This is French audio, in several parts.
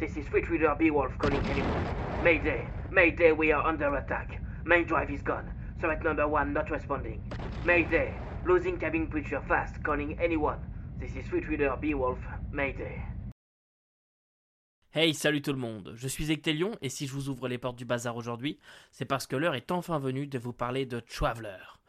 This is Street Reader Beowulf calling anyone. Mayday, Mayday, we are under attack. Main drive is gone. Threat number one not responding. Mayday, losing cabin preacher fast, calling anyone. This is Street Reader Beowulf, Mayday. Hey, salut tout le monde, je suis Ectelion et si je vous ouvre les portes du bazar aujourd'hui, c'est parce que l'heure est enfin venue de vous parler de Traveler.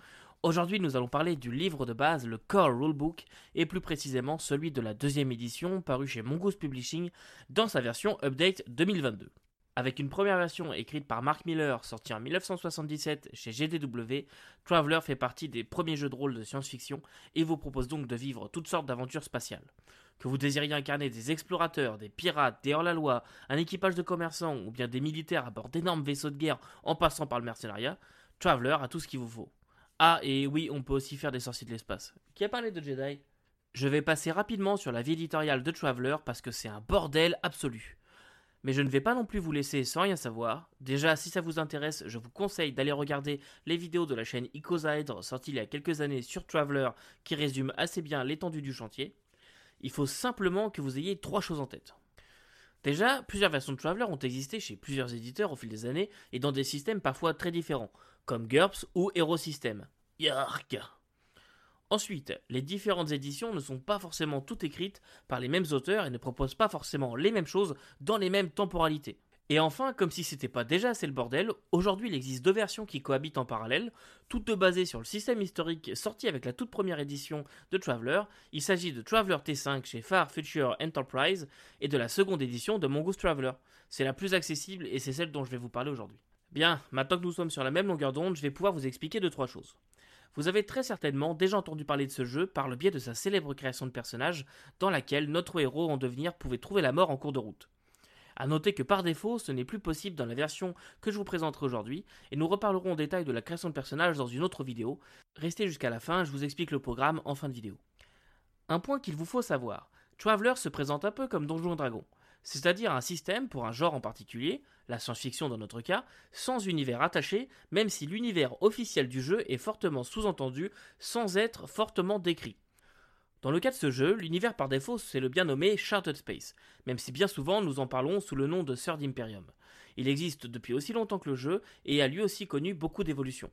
Aujourd'hui, nous allons parler du livre de base, le Core Rulebook, et plus précisément celui de la deuxième édition paru chez Mongoose Publishing dans sa version Update 2022. Avec une première version écrite par Mark Miller sortie en 1977 chez GDW, Traveler fait partie des premiers jeux de rôle de science-fiction et vous propose donc de vivre toutes sortes d'aventures spatiales. Que vous désiriez incarner des explorateurs, des pirates, des hors-la-loi, un équipage de commerçants ou bien des militaires à bord d'énormes vaisseaux de guerre en passant par le mercenariat, Traveler a tout ce qu'il vous faut. Ah, et oui, on peut aussi faire des sorciers de l'espace. Qui a parlé de Jedi? Je vais passer rapidement sur la vie éditoriale de Traveler parce que c'est un bordel absolu. Mais je ne vais pas non plus vous laisser sans rien savoir. Déjà, si ça vous intéresse, je vous conseille d'aller regarder les vidéos de la chaîne Icoside sorties il y a quelques années sur Traveler qui résument assez bien l'étendue du chantier. Il faut simplement que vous ayez trois choses en tête. Déjà, plusieurs versions de Traveler ont existé chez plusieurs éditeurs au fil des années et dans des systèmes parfois très différents comme GURPS ou Hero System. Yark Ensuite, les différentes éditions ne sont pas forcément toutes écrites par les mêmes auteurs et ne proposent pas forcément les mêmes choses dans les mêmes temporalités. Et enfin, comme si c'était pas déjà assez le bordel, aujourd'hui il existe deux versions qui cohabitent en parallèle, toutes deux basées sur le système historique sorti avec la toute première édition de Traveler. Il s'agit de Traveler T5 chez Far Future Enterprise et de la seconde édition de Mongoose Traveler. C'est la plus accessible et c'est celle dont je vais vous parler aujourd'hui. Bien, maintenant que nous sommes sur la même longueur d'onde, je vais pouvoir vous expliquer deux trois choses. Vous avez très certainement déjà entendu parler de ce jeu par le biais de sa célèbre création de personnage, dans laquelle notre héros en devenir pouvait trouver la mort en cours de route. A noter que par défaut, ce n'est plus possible dans la version que je vous présenterai aujourd'hui, et nous reparlerons en détail de la création de personnage dans une autre vidéo. Restez jusqu'à la fin, je vous explique le programme en fin de vidéo. Un point qu'il vous faut savoir, Traveler se présente un peu comme Donjon Dragon c'est-à-dire un système pour un genre en particulier, la science-fiction dans notre cas, sans univers attaché, même si l'univers officiel du jeu est fortement sous-entendu sans être fortement décrit. Dans le cas de ce jeu, l'univers par défaut c'est le bien nommé Charted Space, même si bien souvent nous en parlons sous le nom de Third Imperium. Il existe depuis aussi longtemps que le jeu et a lui aussi connu beaucoup d'évolutions.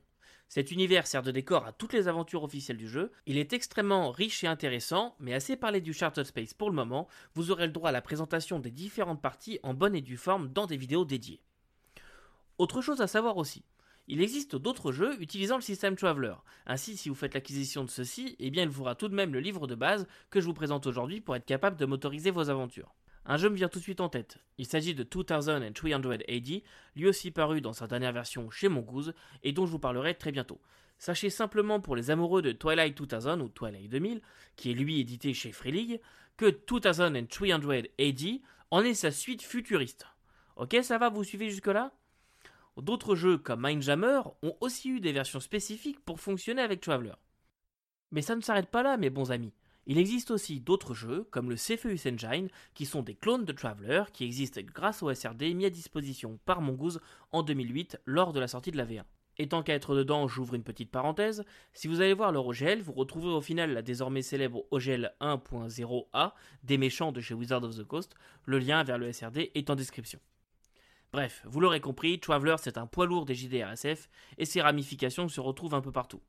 Cet univers sert de décor à toutes les aventures officielles du jeu. Il est extrêmement riche et intéressant, mais assez parlé du Charter Space pour le moment, vous aurez le droit à la présentation des différentes parties en bonne et due forme dans des vidéos dédiées. Autre chose à savoir aussi, il existe d'autres jeux utilisant le système Traveler. Ainsi, si vous faites l'acquisition de ceci, eh bien il vous aura tout de même le livre de base que je vous présente aujourd'hui pour être capable de motoriser vos aventures. Un jeu me vient tout de suite en tête. Il s'agit de 2300 AD, lui aussi paru dans sa dernière version chez Mongoose, et dont je vous parlerai très bientôt. Sachez simplement pour les amoureux de Twilight 2000 ou Twilight 2000, qui est lui édité chez Free League, que 2300 AD en est sa suite futuriste. Ok, ça va, vous suivez jusque-là? D'autres jeux comme Mindjammer ont aussi eu des versions spécifiques pour fonctionner avec Traveler. Mais ça ne s'arrête pas là, mes bons amis. Il existe aussi d'autres jeux, comme le Cepheus Engine, qui sont des clones de Traveler, qui existent grâce au SRD mis à disposition par Mongoose en 2008 lors de la sortie de la V1. Et tant qu'à être dedans, j'ouvre une petite parenthèse. Si vous allez voir leur OGL, vous retrouverez au final la désormais célèbre OGL 1.0a des méchants de chez Wizard of the Coast. Le lien vers le SRD est en description. Bref, vous l'aurez compris, Traveler c'est un poids lourd des JDRSF et ses ramifications se retrouvent un peu partout.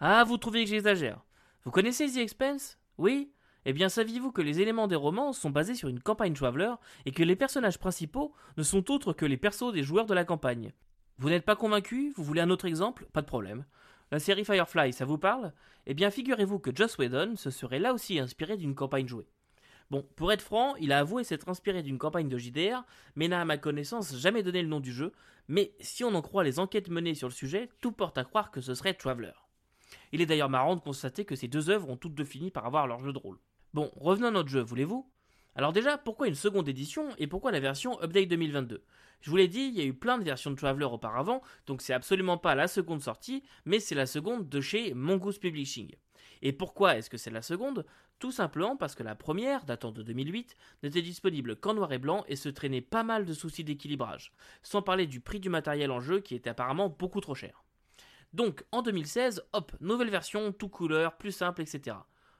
Ah, vous trouvez que j'exagère vous connaissez The Expense? Oui? Eh bien, saviez-vous que les éléments des romans sont basés sur une campagne Traveler et que les personnages principaux ne sont autres que les persos des joueurs de la campagne? Vous n'êtes pas convaincu? Vous voulez un autre exemple? Pas de problème. La série Firefly, ça vous parle? Eh bien, figurez-vous que Joss Whedon se serait là aussi inspiré d'une campagne jouée. Bon, pour être franc, il a avoué s'être inspiré d'une campagne de JDR, mais n'a à ma connaissance jamais donné le nom du jeu, mais si on en croit les enquêtes menées sur le sujet, tout porte à croire que ce serait Traveler. Il est d'ailleurs marrant de constater que ces deux œuvres ont toutes deux fini par avoir leur jeu de rôle. Bon, revenons à notre jeu, voulez-vous? Alors déjà, pourquoi une seconde édition et pourquoi la version Update 2022 Je vous l'ai dit, il y a eu plein de versions de Traveler auparavant, donc c'est absolument pas la seconde sortie, mais c'est la seconde de chez Mongoose Publishing. Et pourquoi est-ce que c'est la seconde? Tout simplement parce que la première, datant de 2008, n'était disponible qu'en noir et blanc et se traînait pas mal de soucis d'équilibrage, sans parler du prix du matériel en jeu qui était apparemment beaucoup trop cher. Donc en 2016, hop, nouvelle version, tout couleur, plus simple, etc.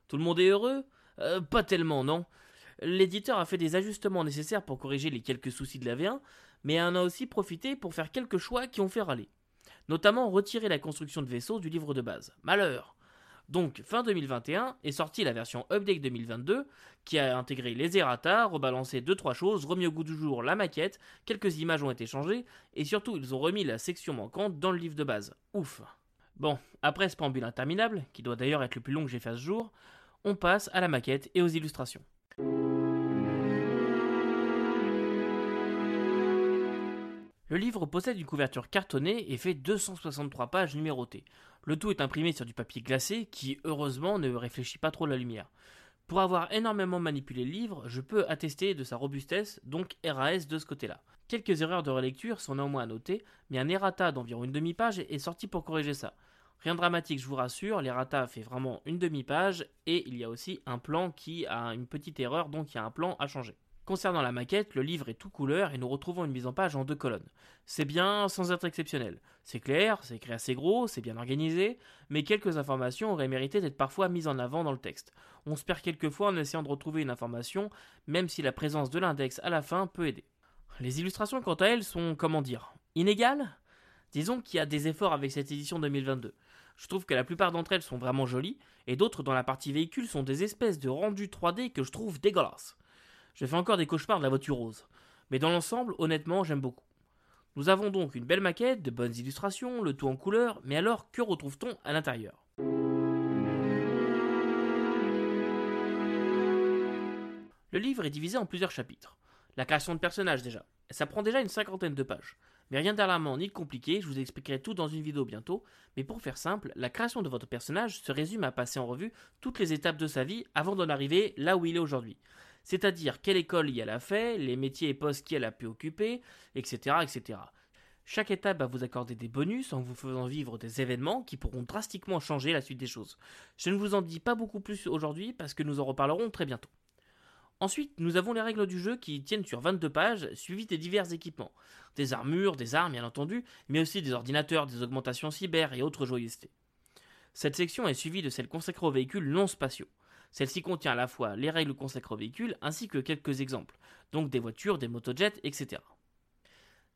Tout le monde est heureux? Euh, Pas tellement, non. L'éditeur a fait des ajustements nécessaires pour corriger les quelques soucis de la V1, mais en a aussi profité pour faire quelques choix qui ont fait râler. Notamment retirer la construction de vaisseaux du livre de base. Malheur donc, fin 2021 est sortie la version Update 2022 qui a intégré les errata, rebalancé 2-3 choses, remis au goût du jour la maquette, quelques images ont été changées et surtout ils ont remis la section manquante dans le livre de base. Ouf Bon, après ce préambule interminable, qui doit d'ailleurs être le plus long que j'ai fait ce jour, on passe à la maquette et aux illustrations. Le livre possède une couverture cartonnée et fait 263 pages numérotées. Le tout est imprimé sur du papier glacé qui, heureusement, ne réfléchit pas trop la lumière. Pour avoir énormément manipulé le livre, je peux attester de sa robustesse, donc RAS de ce côté-là. Quelques erreurs de relecture sont néanmoins à noter, mais un errata d'environ une demi-page est sorti pour corriger ça. Rien de dramatique, je vous rassure, l'errata fait vraiment une demi-page, et il y a aussi un plan qui a une petite erreur, donc il y a un plan à changer. Concernant la maquette, le livre est tout couleur et nous retrouvons une mise en page en deux colonnes. C'est bien sans être exceptionnel. C'est clair, c'est écrit assez gros, c'est bien organisé, mais quelques informations auraient mérité d'être parfois mises en avant dans le texte. On se perd quelquefois en essayant de retrouver une information, même si la présence de l'index à la fin peut aider. Les illustrations, quant à elles, sont, comment dire, inégales? Disons qu'il y a des efforts avec cette édition 2022. Je trouve que la plupart d'entre elles sont vraiment jolies, et d'autres dans la partie véhicule sont des espèces de rendus 3D que je trouve dégueulasses. Je fais encore des cauchemars de la voiture rose. Mais dans l'ensemble, honnêtement, j'aime beaucoup. Nous avons donc une belle maquette, de bonnes illustrations, le tout en couleur, mais alors que retrouve-t-on à l'intérieur? Le livre est divisé en plusieurs chapitres. La création de personnages déjà. Ça prend déjà une cinquantaine de pages. Mais rien d'alarmant ni de compliqué, je vous expliquerai tout dans une vidéo bientôt, mais pour faire simple, la création de votre personnage se résume à passer en revue toutes les étapes de sa vie avant d'en arriver là où il est aujourd'hui c'est-à-dire quelle école y elle a fait, les métiers et postes qu'elle a pu occuper, etc., etc. Chaque étape va vous accorder des bonus en vous faisant vivre des événements qui pourront drastiquement changer la suite des choses. Je ne vous en dis pas beaucoup plus aujourd'hui parce que nous en reparlerons très bientôt. Ensuite, nous avons les règles du jeu qui tiennent sur 22 pages, suivies des divers équipements. Des armures, des armes bien entendu, mais aussi des ordinateurs, des augmentations cyber et autres joyeusetés. Cette section est suivie de celle consacrée aux véhicules non spatiaux. Celle-ci contient à la fois les règles consacrées aux véhicules ainsi que quelques exemples, donc des voitures, des motojets, etc.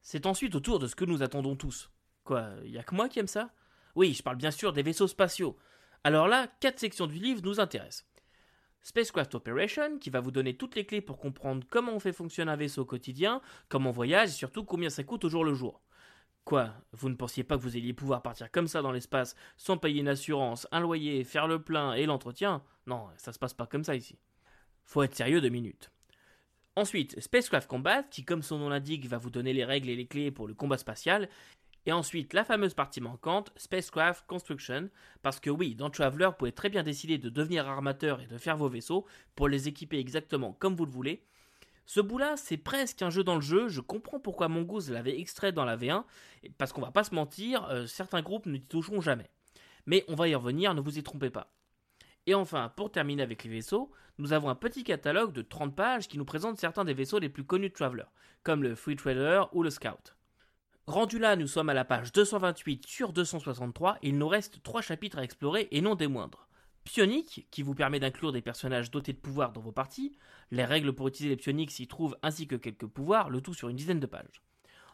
C'est ensuite autour de ce que nous attendons tous. Quoi, y a que moi qui aime ça? Oui, je parle bien sûr des vaisseaux spatiaux. Alors là, quatre sections du livre nous intéressent. Spacecraft Operation, qui va vous donner toutes les clés pour comprendre comment on fait fonctionner un vaisseau au quotidien, comment on voyage et surtout combien ça coûte au jour le jour. Quoi Vous ne pensiez pas que vous alliez pouvoir partir comme ça dans l'espace sans payer une assurance, un loyer, faire le plein et l'entretien? Non, ça se passe pas comme ça ici. Faut être sérieux deux minutes. Ensuite, Spacecraft Combat, qui comme son nom l'indique va vous donner les règles et les clés pour le combat spatial. Et ensuite, la fameuse partie manquante, Spacecraft Construction, parce que oui, dans Traveler, vous pouvez très bien décider de devenir armateur et de faire vos vaisseaux pour les équiper exactement comme vous le voulez, ce bout-là, c'est presque un jeu dans le jeu. Je comprends pourquoi Mongoose l'avait extrait dans la V1, parce qu'on va pas se mentir, euh, certains groupes ne toucheront jamais. Mais on va y revenir, ne vous y trompez pas. Et enfin, pour terminer avec les vaisseaux, nous avons un petit catalogue de 30 pages qui nous présente certains des vaisseaux les plus connus de Traveler, comme le Free Trader ou le Scout. Rendu là, nous sommes à la page 228 sur 263, il nous reste 3 chapitres à explorer et non des moindres. Psionic, qui vous permet d'inclure des personnages dotés de pouvoirs dans vos parties, les règles pour utiliser les psioniques s'y trouvent ainsi que quelques pouvoirs, le tout sur une dizaine de pages.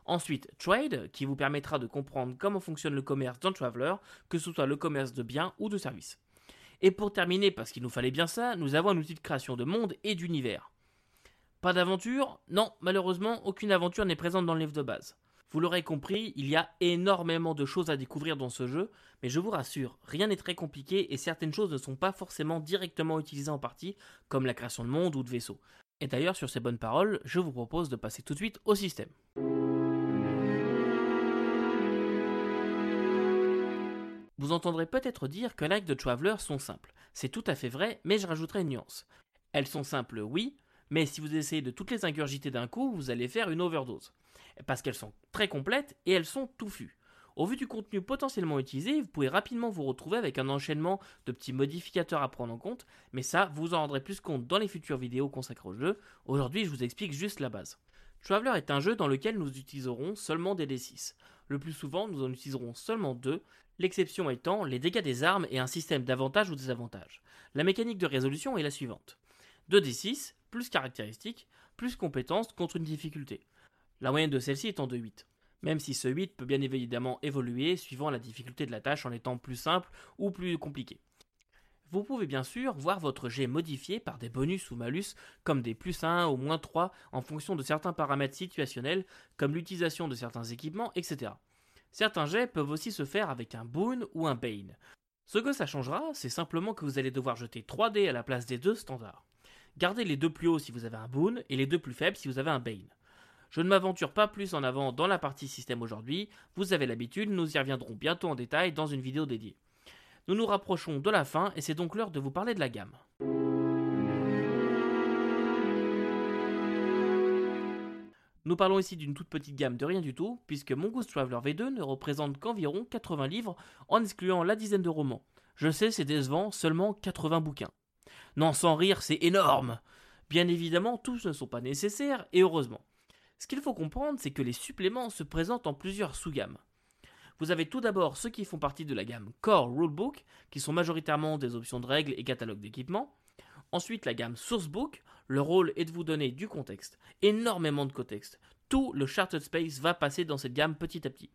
Ensuite, Trade, qui vous permettra de comprendre comment fonctionne le commerce dans Traveler, que ce soit le commerce de biens ou de services. Et pour terminer, parce qu'il nous fallait bien ça, nous avons un outil de création de monde et d'univers. Pas d'aventure? Non, malheureusement, aucune aventure n'est présente dans le livre de base. Vous l'aurez compris, il y a énormément de choses à découvrir dans ce jeu, mais je vous rassure, rien n'est très compliqué et certaines choses ne sont pas forcément directement utilisées en partie, comme la création de monde ou de vaisseaux. Et d'ailleurs, sur ces bonnes paroles, je vous propose de passer tout de suite au système. Vous entendrez peut-être dire que règles de Traveler sont simples. C'est tout à fait vrai, mais je rajouterai une nuance. Elles sont simples, oui, mais si vous essayez de toutes les ingurgiter d'un coup, vous allez faire une overdose parce qu'elles sont très complètes et elles sont touffues. Au vu du contenu potentiellement utilisé, vous pouvez rapidement vous retrouver avec un enchaînement de petits modificateurs à prendre en compte, mais ça, vous en rendrez plus compte dans les futures vidéos consacrées au jeu. Aujourd'hui, je vous explique juste la base. Traveler est un jeu dans lequel nous utiliserons seulement des D6. Le plus souvent, nous en utiliserons seulement deux, l'exception étant les dégâts des armes et un système d'avantages ou désavantages. La mécanique de résolution est la suivante. 2d6, plus caractéristiques, plus compétences contre une difficulté. La moyenne de celle-ci étant de 8. Même si ce 8 peut bien évidemment évoluer suivant la difficulté de la tâche en étant plus simple ou plus compliqué. Vous pouvez bien sûr voir votre jet modifié par des bonus ou malus comme des plus 1 ou moins 3 en fonction de certains paramètres situationnels comme l'utilisation de certains équipements, etc. Certains jets peuvent aussi se faire avec un boon ou un bane. Ce que ça changera, c'est simplement que vous allez devoir jeter 3 dés à la place des deux standards. Gardez les deux plus hauts si vous avez un boon et les deux plus faibles si vous avez un bane. Je ne m'aventure pas plus en avant dans la partie système aujourd'hui, vous avez l'habitude, nous y reviendrons bientôt en détail dans une vidéo dédiée. Nous nous rapprochons de la fin et c'est donc l'heure de vous parler de la gamme. Nous parlons ici d'une toute petite gamme de rien du tout, puisque Mongoose Traveler V2 ne représente qu'environ 80 livres en excluant la dizaine de romans. Je sais, c'est décevant, seulement 80 bouquins. Non, sans rire, c'est énorme Bien évidemment, tous ne sont pas nécessaires, et heureusement. Ce qu'il faut comprendre, c'est que les suppléments se présentent en plusieurs sous-gammes. Vous avez tout d'abord ceux qui font partie de la gamme Core Rulebook, qui sont majoritairement des options de règles et catalogues d'équipement. Ensuite, la gamme Sourcebook, le rôle est de vous donner du contexte, énormément de contexte. Tout le Charted Space va passer dans cette gamme petit à petit.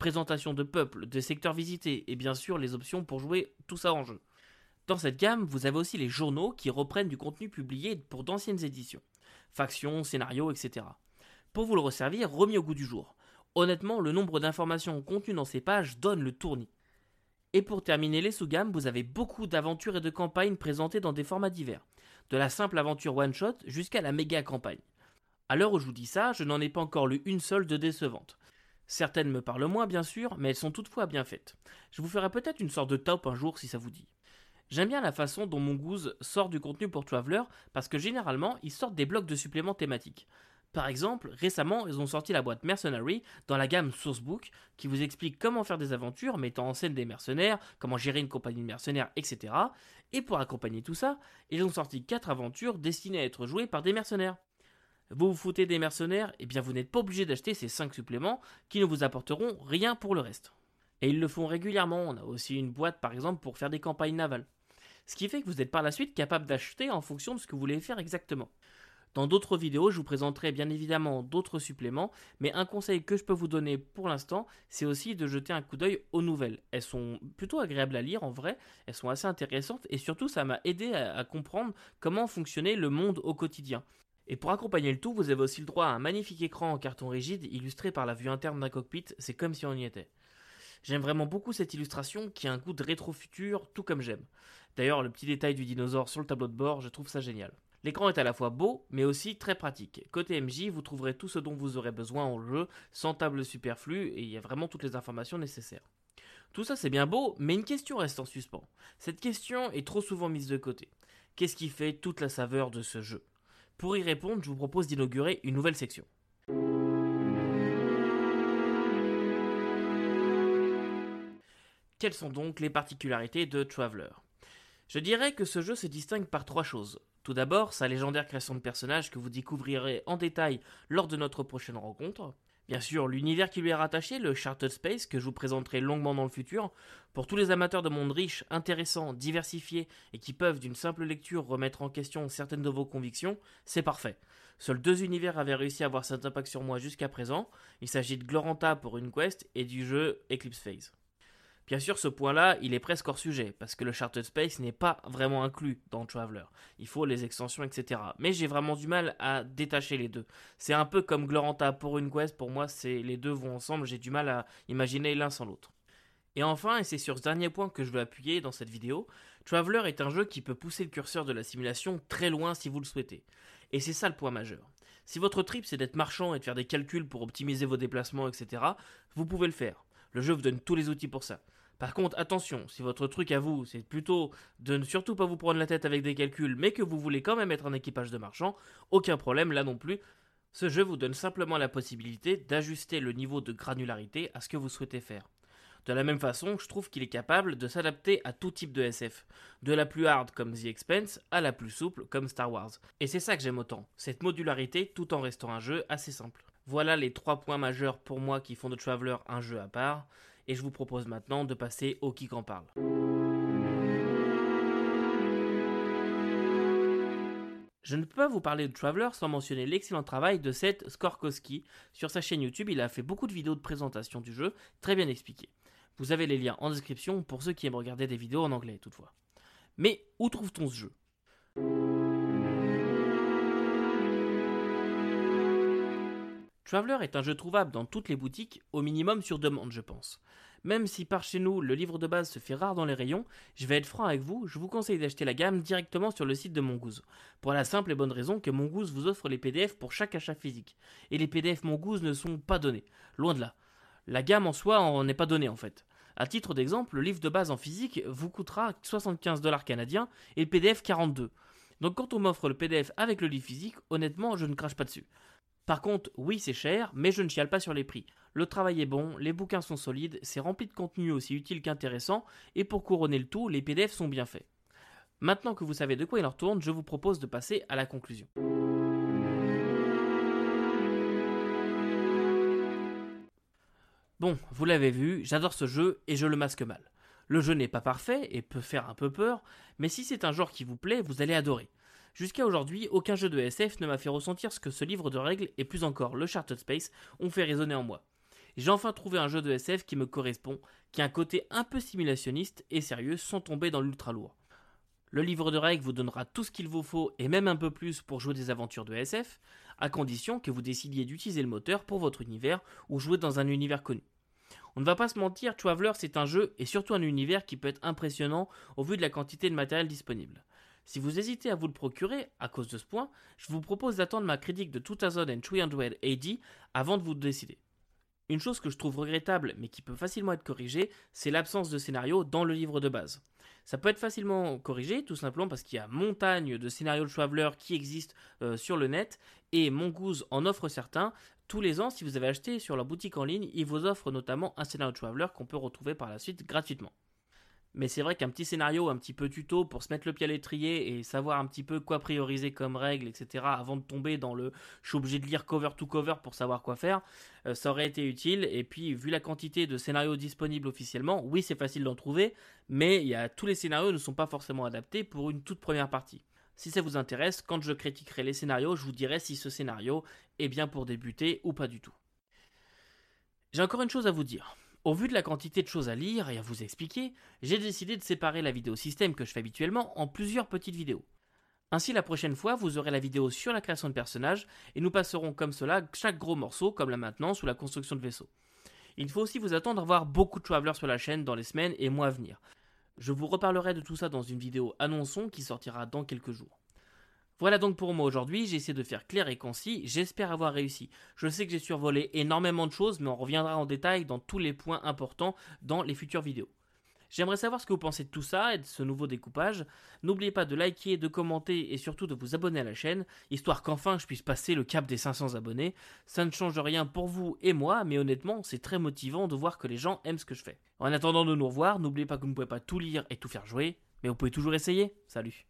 Présentation de peuples, de secteurs visités et bien sûr les options pour jouer tout ça en jeu. Dans cette gamme, vous avez aussi les journaux qui reprennent du contenu publié pour d'anciennes éditions. Factions, scénarios, etc. Pour vous le resservir, remis au goût du jour. Honnêtement, le nombre d'informations contenues dans ces pages donne le tournis. Et pour terminer les sous-gammes, vous avez beaucoup d'aventures et de campagnes présentées dans des formats divers, de la simple aventure one-shot jusqu'à la méga campagne. À l'heure où je vous dis ça, je n'en ai pas encore lu une seule de décevante. Certaines me parlent moins bien sûr, mais elles sont toutefois bien faites. Je vous ferai peut-être une sorte de top un jour si ça vous dit. J'aime bien la façon dont Mongoose sort du contenu pour Traveler parce que généralement ils sortent des blocs de suppléments thématiques. Par exemple, récemment, ils ont sorti la boîte Mercenary dans la gamme Sourcebook qui vous explique comment faire des aventures mettant en scène des mercenaires, comment gérer une compagnie de mercenaires, etc. Et pour accompagner tout ça, ils ont sorti 4 aventures destinées à être jouées par des mercenaires. Vous vous foutez des mercenaires Eh bien vous n'êtes pas obligé d'acheter ces 5 suppléments qui ne vous apporteront rien pour le reste. Et ils le font régulièrement, on a aussi une boîte par exemple pour faire des campagnes navales. Ce qui fait que vous êtes par la suite capable d'acheter en fonction de ce que vous voulez faire exactement. Dans d'autres vidéos, je vous présenterai bien évidemment d'autres suppléments, mais un conseil que je peux vous donner pour l'instant, c'est aussi de jeter un coup d'œil aux nouvelles. Elles sont plutôt agréables à lire en vrai, elles sont assez intéressantes et surtout ça m'a aidé à, comprendre comment fonctionnait le monde au quotidien. Et pour accompagner le tout, vous avez aussi le droit à un magnifique écran en carton rigide illustré par la vue interne d'un cockpit, c'est comme si on y était. J'aime vraiment beaucoup cette illustration qui a un goût de rétro-futur, tout comme j'aime. D'ailleurs, le petit détail du dinosaure sur le tableau de bord, je trouve ça génial. L'écran est à la fois beau, mais aussi très pratique. Côté MJ, vous trouverez tout ce dont vous aurez besoin en jeu, sans table superflue, et il y a vraiment toutes les informations nécessaires. Tout ça c'est bien beau, mais une question reste en suspens. Cette question est trop souvent mise de côté. Qu'est-ce qui fait toute la saveur de ce jeu? Pour y répondre, je vous propose d'inaugurer une nouvelle section. Quelles sont donc les particularités de Traveler? Je dirais que ce jeu se distingue par trois choses. Tout d'abord, sa légendaire création de personnages que vous découvrirez en détail lors de notre prochaine rencontre. Bien sûr, l'univers qui lui est rattaché, le Charted Space, que je vous présenterai longuement dans le futur. Pour tous les amateurs de monde riche, intéressant, diversifié et qui peuvent d'une simple lecture remettre en question certaines de vos convictions, c'est parfait. Seuls deux univers avaient réussi à avoir cet impact sur moi jusqu'à présent. Il s'agit de Gloranta pour une quest et du jeu Eclipse Phase. Bien sûr, ce point-là, il est presque hors sujet, parce que le Charted Space n'est pas vraiment inclus dans Traveler. Il faut les extensions, etc. Mais j'ai vraiment du mal à détacher les deux. C'est un peu comme Gloranta pour une quest, pour moi, c'est les deux vont ensemble, j'ai du mal à imaginer l'un sans l'autre. Et enfin, et c'est sur ce dernier point que je veux appuyer dans cette vidéo, Traveler est un jeu qui peut pousser le curseur de la simulation très loin si vous le souhaitez. Et c'est ça le point majeur. Si votre trip c'est d'être marchand et de faire des calculs pour optimiser vos déplacements, etc., vous pouvez le faire. Le jeu vous donne tous les outils pour ça. Par contre, attention, si votre truc à vous, c'est plutôt de ne surtout pas vous prendre la tête avec des calculs, mais que vous voulez quand même être un équipage de marchands, aucun problème là non plus. Ce jeu vous donne simplement la possibilité d'ajuster le niveau de granularité à ce que vous souhaitez faire. De la même façon, je trouve qu'il est capable de s'adapter à tout type de SF, de la plus hard comme The Expense à la plus souple comme Star Wars. Et c'est ça que j'aime autant, cette modularité tout en restant un jeu assez simple. Voilà les trois points majeurs pour moi qui font de Traveler un jeu à part et je vous propose maintenant de passer au qui en parle. Je ne peux pas vous parler de Traveler sans mentionner l'excellent travail de Seth Skorkowski. Sur sa chaîne YouTube, il a fait beaucoup de vidéos de présentation du jeu, très bien expliquées. Vous avez les liens en description pour ceux qui aiment regarder des vidéos en anglais toutefois. Mais où trouve-t-on ce jeu? Traveler est un jeu trouvable dans toutes les boutiques, au minimum sur demande je pense. Même si par chez nous le livre de base se fait rare dans les rayons, je vais être franc avec vous, je vous conseille d'acheter la gamme directement sur le site de Mongoose. Pour la simple et bonne raison que Mongoose vous offre les PDF pour chaque achat physique. Et les PDF Mongoose ne sont pas donnés, loin de là. La gamme en soi en est pas donnée en fait. À titre d'exemple, le livre de base en physique vous coûtera 75 dollars canadiens et le PDF 42. Donc quand on m'offre le PDF avec le livre physique, honnêtement, je ne crache pas dessus. Par contre, oui, c'est cher, mais je ne chiale pas sur les prix. Le travail est bon, les bouquins sont solides, c'est rempli de contenu aussi utile qu'intéressant, et pour couronner le tout, les PDF sont bien faits. Maintenant que vous savez de quoi il en retourne, je vous propose de passer à la conclusion. Bon, vous l'avez vu, j'adore ce jeu et je le masque mal. Le jeu n'est pas parfait et peut faire un peu peur, mais si c'est un genre qui vous plaît, vous allez adorer. Jusqu'à aujourd'hui, aucun jeu de SF ne m'a fait ressentir ce que ce livre de règles et plus encore le Charted Space ont fait résonner en moi. J'ai enfin trouvé un jeu de SF qui me correspond, qui a un côté un peu simulationniste et sérieux sans tomber dans l'ultra lourd. Le livre de règles vous donnera tout ce qu'il vous faut et même un peu plus pour jouer des aventures de SF, à condition que vous décidiez d'utiliser le moteur pour votre univers ou jouer dans un univers connu. On ne va pas se mentir, Traveler c'est un jeu et surtout un univers qui peut être impressionnant au vu de la quantité de matériel disponible. Si vous hésitez à vous le procurer à cause de ce point, je vous propose d'attendre ma critique de 2300 AD avant de vous décider. Une chose que je trouve regrettable mais qui peut facilement être corrigée, c'est l'absence de scénario dans le livre de base. Ça peut être facilement corrigé tout simplement parce qu'il y a montagne de scénarios de Traveler qui existent euh, sur le net et Mongoose en offre certains. Tous les ans, si vous avez acheté sur leur boutique en ligne, ils vous offrent notamment un scénario de Traveler qu'on peut retrouver par la suite gratuitement. Mais c'est vrai qu'un petit scénario, un petit peu tuto pour se mettre le pied à l'étrier et savoir un petit peu quoi prioriser comme règle, etc., avant de tomber dans le je suis obligé de lire cover to cover pour savoir quoi faire, euh, ça aurait été utile. Et puis, vu la quantité de scénarios disponibles officiellement, oui, c'est facile d'en trouver, mais y a, tous les scénarios ne sont pas forcément adaptés pour une toute première partie. Si ça vous intéresse, quand je critiquerai les scénarios, je vous dirai si ce scénario est bien pour débuter ou pas du tout. J'ai encore une chose à vous dire. Au vu de la quantité de choses à lire et à vous expliquer, j'ai décidé de séparer la vidéo système que je fais habituellement en plusieurs petites vidéos. Ainsi, la prochaine fois, vous aurez la vidéo sur la création de personnages et nous passerons comme cela chaque gros morceau, comme là maintenant, sous la construction de vaisseaux. Il faut aussi vous attendre à voir beaucoup de travelers sur la chaîne dans les semaines et mois à venir. Je vous reparlerai de tout ça dans une vidéo annonçons qui sortira dans quelques jours. Voilà donc pour moi aujourd'hui, j'ai essayé de faire clair et concis, j'espère avoir réussi. Je sais que j'ai survolé énormément de choses, mais on reviendra en détail dans tous les points importants dans les futures vidéos. J'aimerais savoir ce que vous pensez de tout ça et de ce nouveau découpage. N'oubliez pas de liker, de commenter et surtout de vous abonner à la chaîne, histoire qu'enfin je puisse passer le cap des 500 abonnés. Ça ne change rien pour vous et moi, mais honnêtement, c'est très motivant de voir que les gens aiment ce que je fais. En attendant de nous revoir, n'oubliez pas que vous ne pouvez pas tout lire et tout faire jouer, mais vous pouvez toujours essayer. Salut